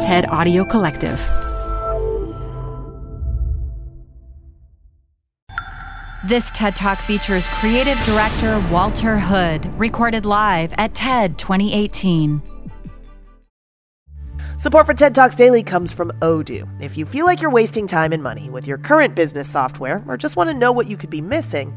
TED Audio Collective. This TED Talk features creative director Walter Hood, recorded live at TED 2018. Support for TED Talks Daily comes from Odoo. If you feel like you're wasting time and money with your current business software or just want to know what you could be missing,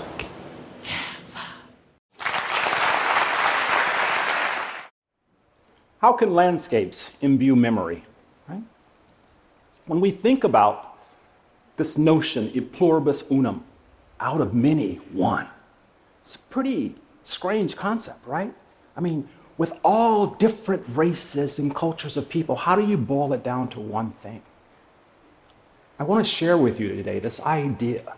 How can landscapes imbue memory? Right? When we think about this notion, e pluribus unum, out of many, one, it's a pretty strange concept, right? I mean, with all different races and cultures of people, how do you boil it down to one thing? I want to share with you today this idea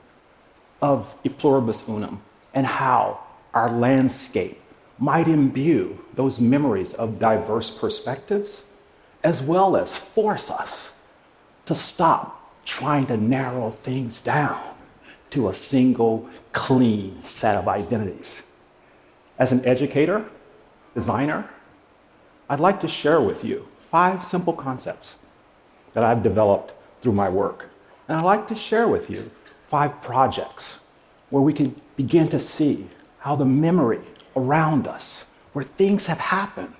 of e pluribus unum and how our landscape might imbue those memories of diverse perspectives, as well as force us to stop trying to narrow things down to a single clean set of identities. As an educator, designer, I'd like to share with you five simple concepts that I've developed through my work. And I'd like to share with you five projects where we can begin to see how the memory around us, where things have happened,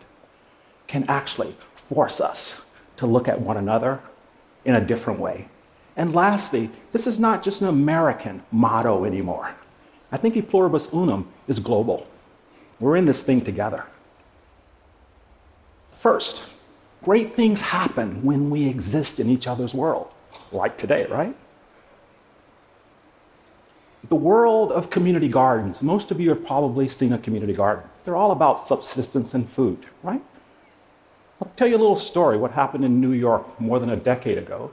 can actually force us to look at one another in a different way. And lastly, this is not just an American motto anymore. I think E pluribus unum is global. We're in this thing together. First, great things happen when we exist in each other's world, like today, right? The world of community gardens, most of you have probably seen a community garden. They're all about subsistence and food, right? I'll tell you a little story what happened in New York more than a decade ago.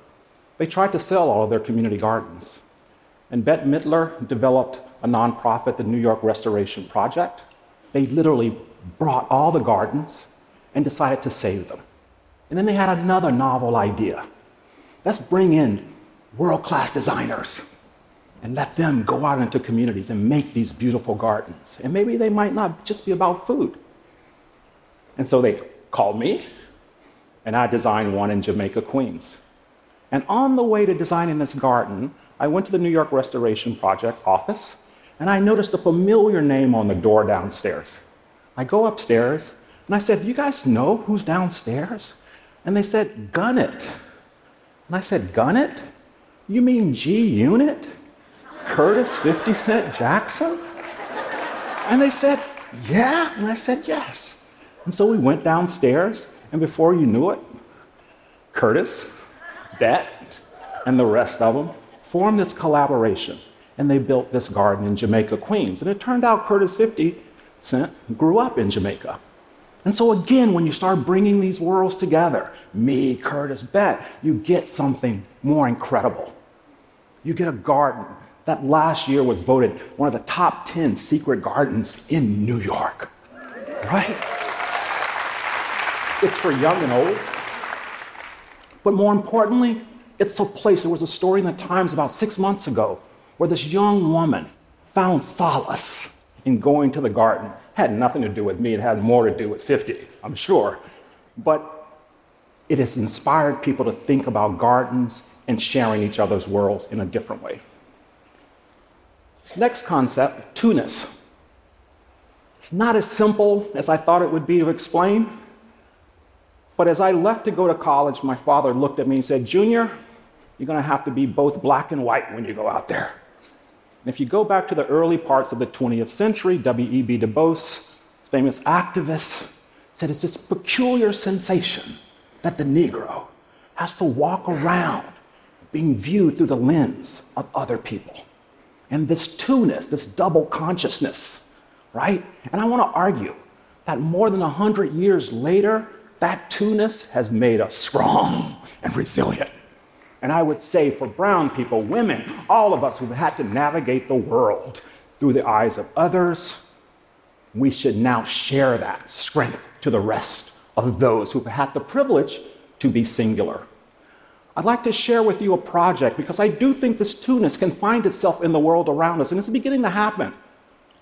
They tried to sell all of their community gardens. And Bette Midler developed a nonprofit, the New York Restoration Project. They literally brought all the gardens and decided to save them. And then they had another novel idea. Let's bring in world class designers and let them go out into communities and make these beautiful gardens. And maybe they might not just be about food. And so they called me, and I designed one in Jamaica, Queens. And on the way to designing this garden, I went to the New York Restoration Project office, and I noticed a familiar name on the door downstairs. I go upstairs, and I said, You guys know who's downstairs? And they said, Gunnett. And I said, Gunnett? You mean G Unit? Curtis 50 Cent Jackson? And they said, Yeah. And I said, Yes. And so we went downstairs, and before you knew it, Curtis, Bette, and the rest of them formed this collaboration. And they built this garden in Jamaica, Queens. And it turned out Curtis 50 Cent grew up in Jamaica. And so, again, when you start bringing these worlds together, me, Curtis, Bette, you get something more incredible. You get a garden that last year was voted one of the top 10 secret gardens in New York. Right? It's for young and old. But more importantly, it's a place. There was a story in the Times about six months ago where this young woman found solace in going to the garden. Had nothing to do with me, it had more to do with 50, I'm sure. But it has inspired people to think about gardens and sharing each other's worlds in a different way. Next concept, two-ness. It's not as simple as I thought it would be to explain. But as I left to go to college, my father looked at me and said, Junior, you're going to have to be both black and white when you go out there. And if you go back to the early parts of the 20th century, W.E.B. Du Bois, famous activist, said it's this peculiar sensation that the Negro has to walk around being viewed through the lens of other people. And this two-ness, this double consciousness, right? And I want to argue that more than 100 years later, that two-ness has made us strong and resilient. And I would say for brown people, women, all of us who've had to navigate the world through the eyes of others, we should now share that strength to the rest of those who've had the privilege to be singular. I'd like to share with you a project because I do think this two-ness can find itself in the world around us, and it's beginning to happen,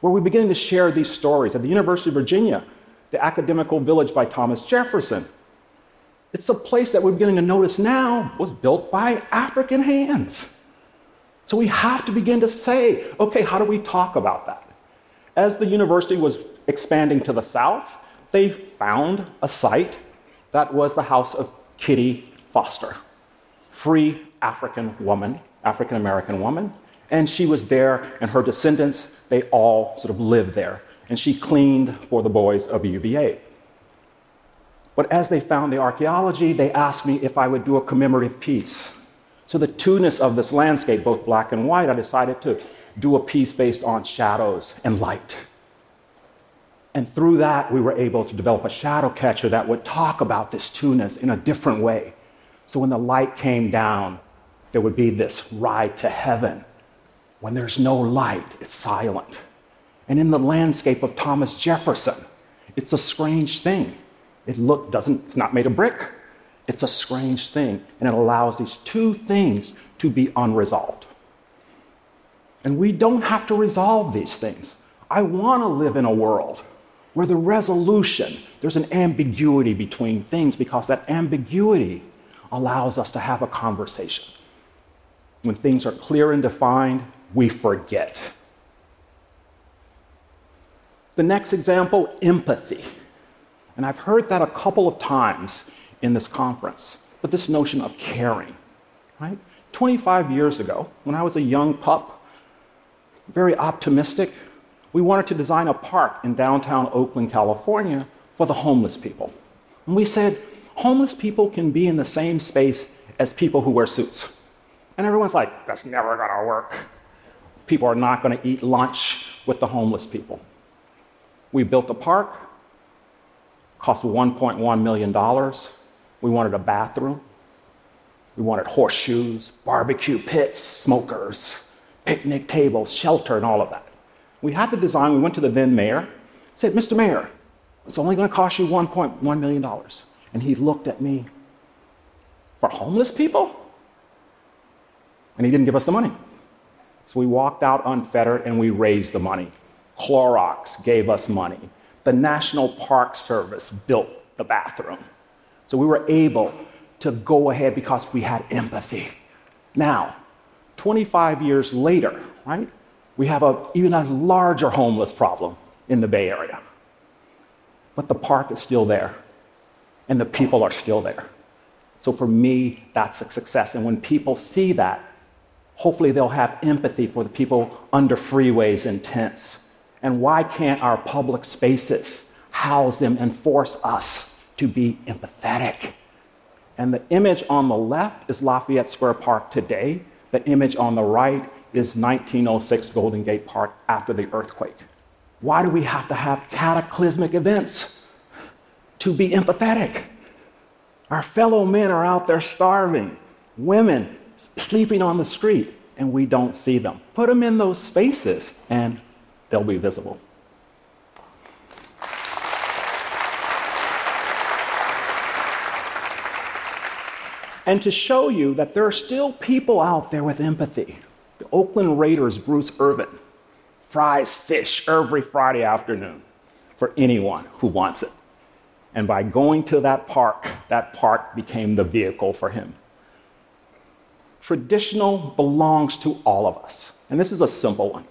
where we're beginning to share these stories. At the University of Virginia, the academical village by Thomas Jefferson, it's a place that we're beginning to notice now was built by African hands. So we have to begin to say, okay, how do we talk about that? As the university was expanding to the south, they found a site that was the house of Kitty Foster, free African woman, African American woman. And she was there, and her descendants, they all sort of lived there. And she cleaned for the boys of UVA. But as they found the archaeology, they asked me if I would do a commemorative piece. So, the two-ness of this landscape, both black and white, I decided to do a piece based on shadows and light. And through that, we were able to develop a shadow catcher that would talk about this two-ness in a different way. So, when the light came down, there would be this ride to heaven. When there's no light, it's silent. And in the landscape of Thomas Jefferson, it's a strange thing. It look, doesn't, it's not made of brick. It's a strange thing, and it allows these two things to be unresolved. And we don't have to resolve these things. I want to live in a world where the resolution, there's an ambiguity between things because that ambiguity allows us to have a conversation. When things are clear and defined, we forget. The next example empathy. And I've heard that a couple of times in this conference, but this notion of caring, right? 25 years ago, when I was a young pup, very optimistic, we wanted to design a park in downtown Oakland, California for the homeless people. And we said, homeless people can be in the same space as people who wear suits. And everyone's like, that's never gonna work. People are not gonna eat lunch with the homeless people. We built a park, cost $1.1 million. We wanted a bathroom. We wanted horseshoes, barbecue pits, smokers, picnic tables, shelter, and all of that. We had the design. We went to the then mayor, said, Mr. Mayor, it's only going to cost you $1.1 million. And he looked at me, for homeless people? And he didn't give us the money. So we walked out unfettered and we raised the money. Clorox gave us money the National Park Service built the bathroom. So we were able to go ahead because we had empathy. Now, 25 years later, right, we have a, even a larger homeless problem in the Bay Area. But the park is still there, and the people are still there. So for me, that's a success. And when people see that, hopefully they'll have empathy for the people under freeways and tents and why can't our public spaces house them and force us to be empathetic? And the image on the left is Lafayette Square Park today. The image on the right is 1906 Golden Gate Park after the earthquake. Why do we have to have cataclysmic events to be empathetic? Our fellow men are out there starving, women sleeping on the street, and we don't see them. Put them in those spaces, and they'll be visible. And to show you that there are still people out there with empathy. The Oakland Raiders' Bruce Irvin fries fish every Friday afternoon for anyone who wants it. And by going to that park, that park became the vehicle for him. Traditional belongs to all of us. And this is a simple one.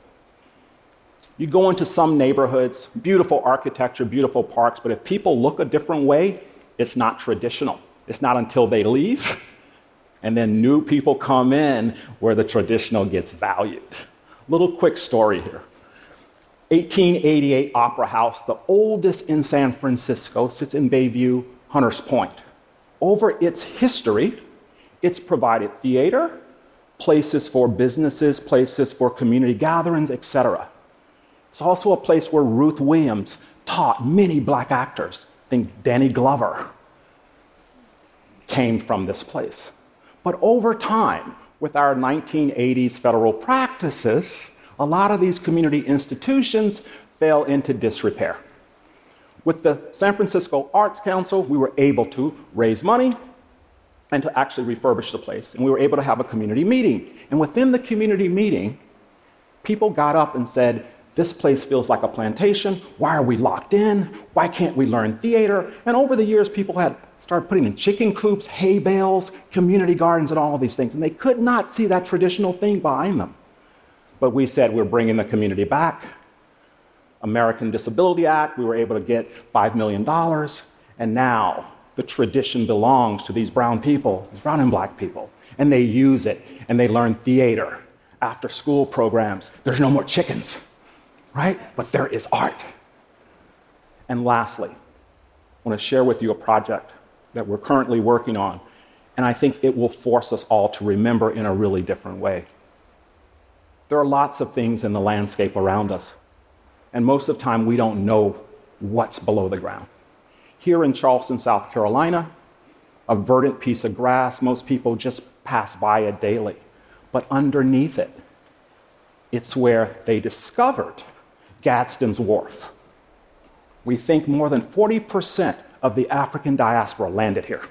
You go into some neighborhoods, beautiful architecture, beautiful parks, but if people look a different way, it's not traditional. It's not until they leave and then new people come in where the traditional gets valued. Little quick story here. 1888 Opera House, the oldest in San Francisco, sits in Bayview, Hunters Point. Over its history, it's provided theater, places for businesses, places for community gatherings, etc. It's also a place where Ruth Williams taught many black actors. Think Danny Glover came from this place. But over time, with our 1980s federal practices, a lot of these community institutions fell into disrepair. With the San Francisco Arts Council, we were able to raise money and to actually refurbish the place. And we were able to have a community meeting. And within the community meeting, people got up and said, This place feels like a plantation. Why are we locked in? Why can't we learn theater? And over the years, people had started putting in chicken coops, hay bales, community gardens, and all of these things. And they could not see that traditional thing behind them. But we said we're bringing the community back. American Disability Act, we were able to get $5 million. And now the tradition belongs to these brown people, these brown and black people. And they use it and they learn theater, after school programs. There's no more chickens, right? But there is art. And lastly, I want to share with you a project that we're currently working on. And I think it will force us all to remember in a really different way. There are lots of things in the landscape around us, and most of the time we don't know what's below the ground. Here in Charleston, South Carolina, a verdant piece of grass, most people just pass by it daily. But underneath it, it's where they discovered Gadsden's Wharf. We think more than 40% of the African diaspora landed here.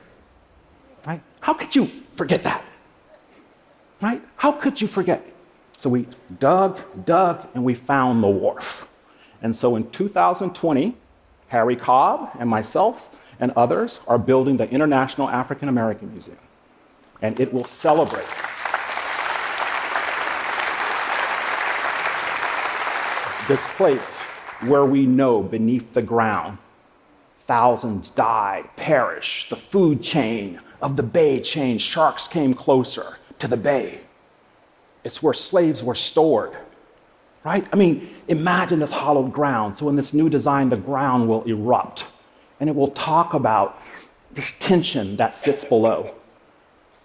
Right? How could you forget that? Right? How could you forget? So we dug, dug, and we found the wharf. And so in 2020, Harry Cobb and myself and others are building the International African American Museum. And it will celebrate. this place where we know beneath the ground thousands died, perished, the food chain of the bay changed, sharks came closer to the bay. It's where slaves were stored, right? I mean, imagine this hollowed ground. So, in this new design, the ground will erupt and it will talk about this tension that sits below.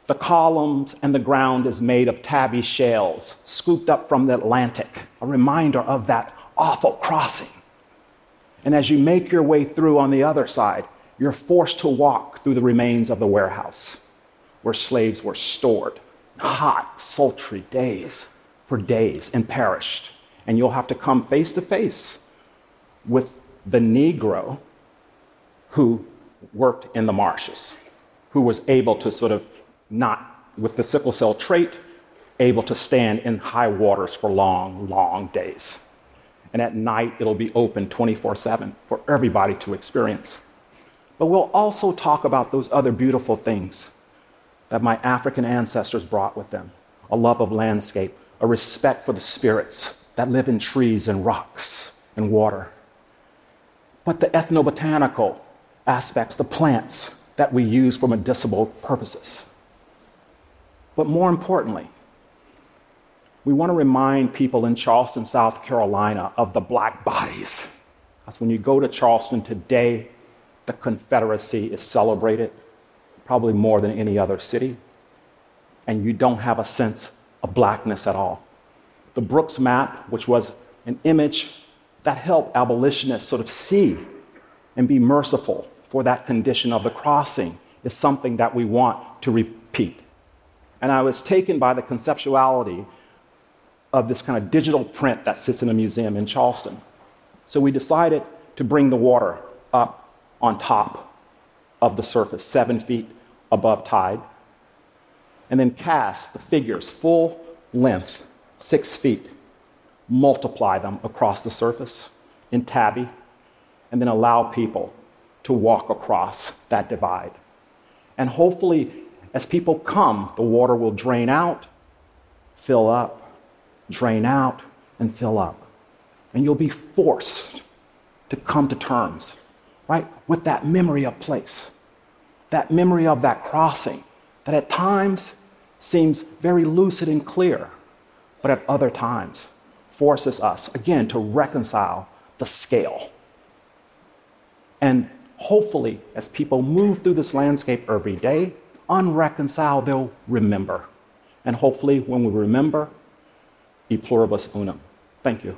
The columns and the ground is made of tabby shells scooped up from the Atlantic, a reminder of that awful crossing. And as you make your way through on the other side, you're forced to walk through the remains of the warehouse where slaves were stored hot, sultry days for days and perished. And you'll have to come face to face with the Negro who worked in the marshes, who was able to sort of not, with the sickle cell trait, able to stand in high waters for long, long days. And at night, it'll be open 24 7 for everybody to experience. But we'll also talk about those other beautiful things that my African ancestors brought with them a love of landscape, a respect for the spirits that live in trees and rocks and water. But the ethnobotanical aspects, the plants that we use for medicinal purposes. But more importantly, we want to remind people in Charleston, South Carolina, of the black bodies. Because when you go to Charleston today, the Confederacy is celebrated probably more than any other city, and you don't have a sense of blackness at all. The Brooks map, which was an image that helped abolitionists sort of see and be merciful for that condition of the crossing, is something that we want to repeat. And I was taken by the conceptuality of this kind of digital print that sits in a museum in Charleston. So we decided to bring the water up on top of the surface, seven feet above tide, and then cast the figures full length, six feet, multiply them across the surface in tabby, and then allow people to walk across that divide. And hopefully, as people come, the water will drain out, fill up, drain out, and fill up. And you'll be forced to come to terms, right, with that memory of place that memory of that crossing that at times seems very lucid and clear, but at other times forces us, again, to reconcile the scale. And hopefully, as people move through this landscape every day, unreconciled, they'll remember. And hopefully, when we remember, e pluribus unum. Thank you.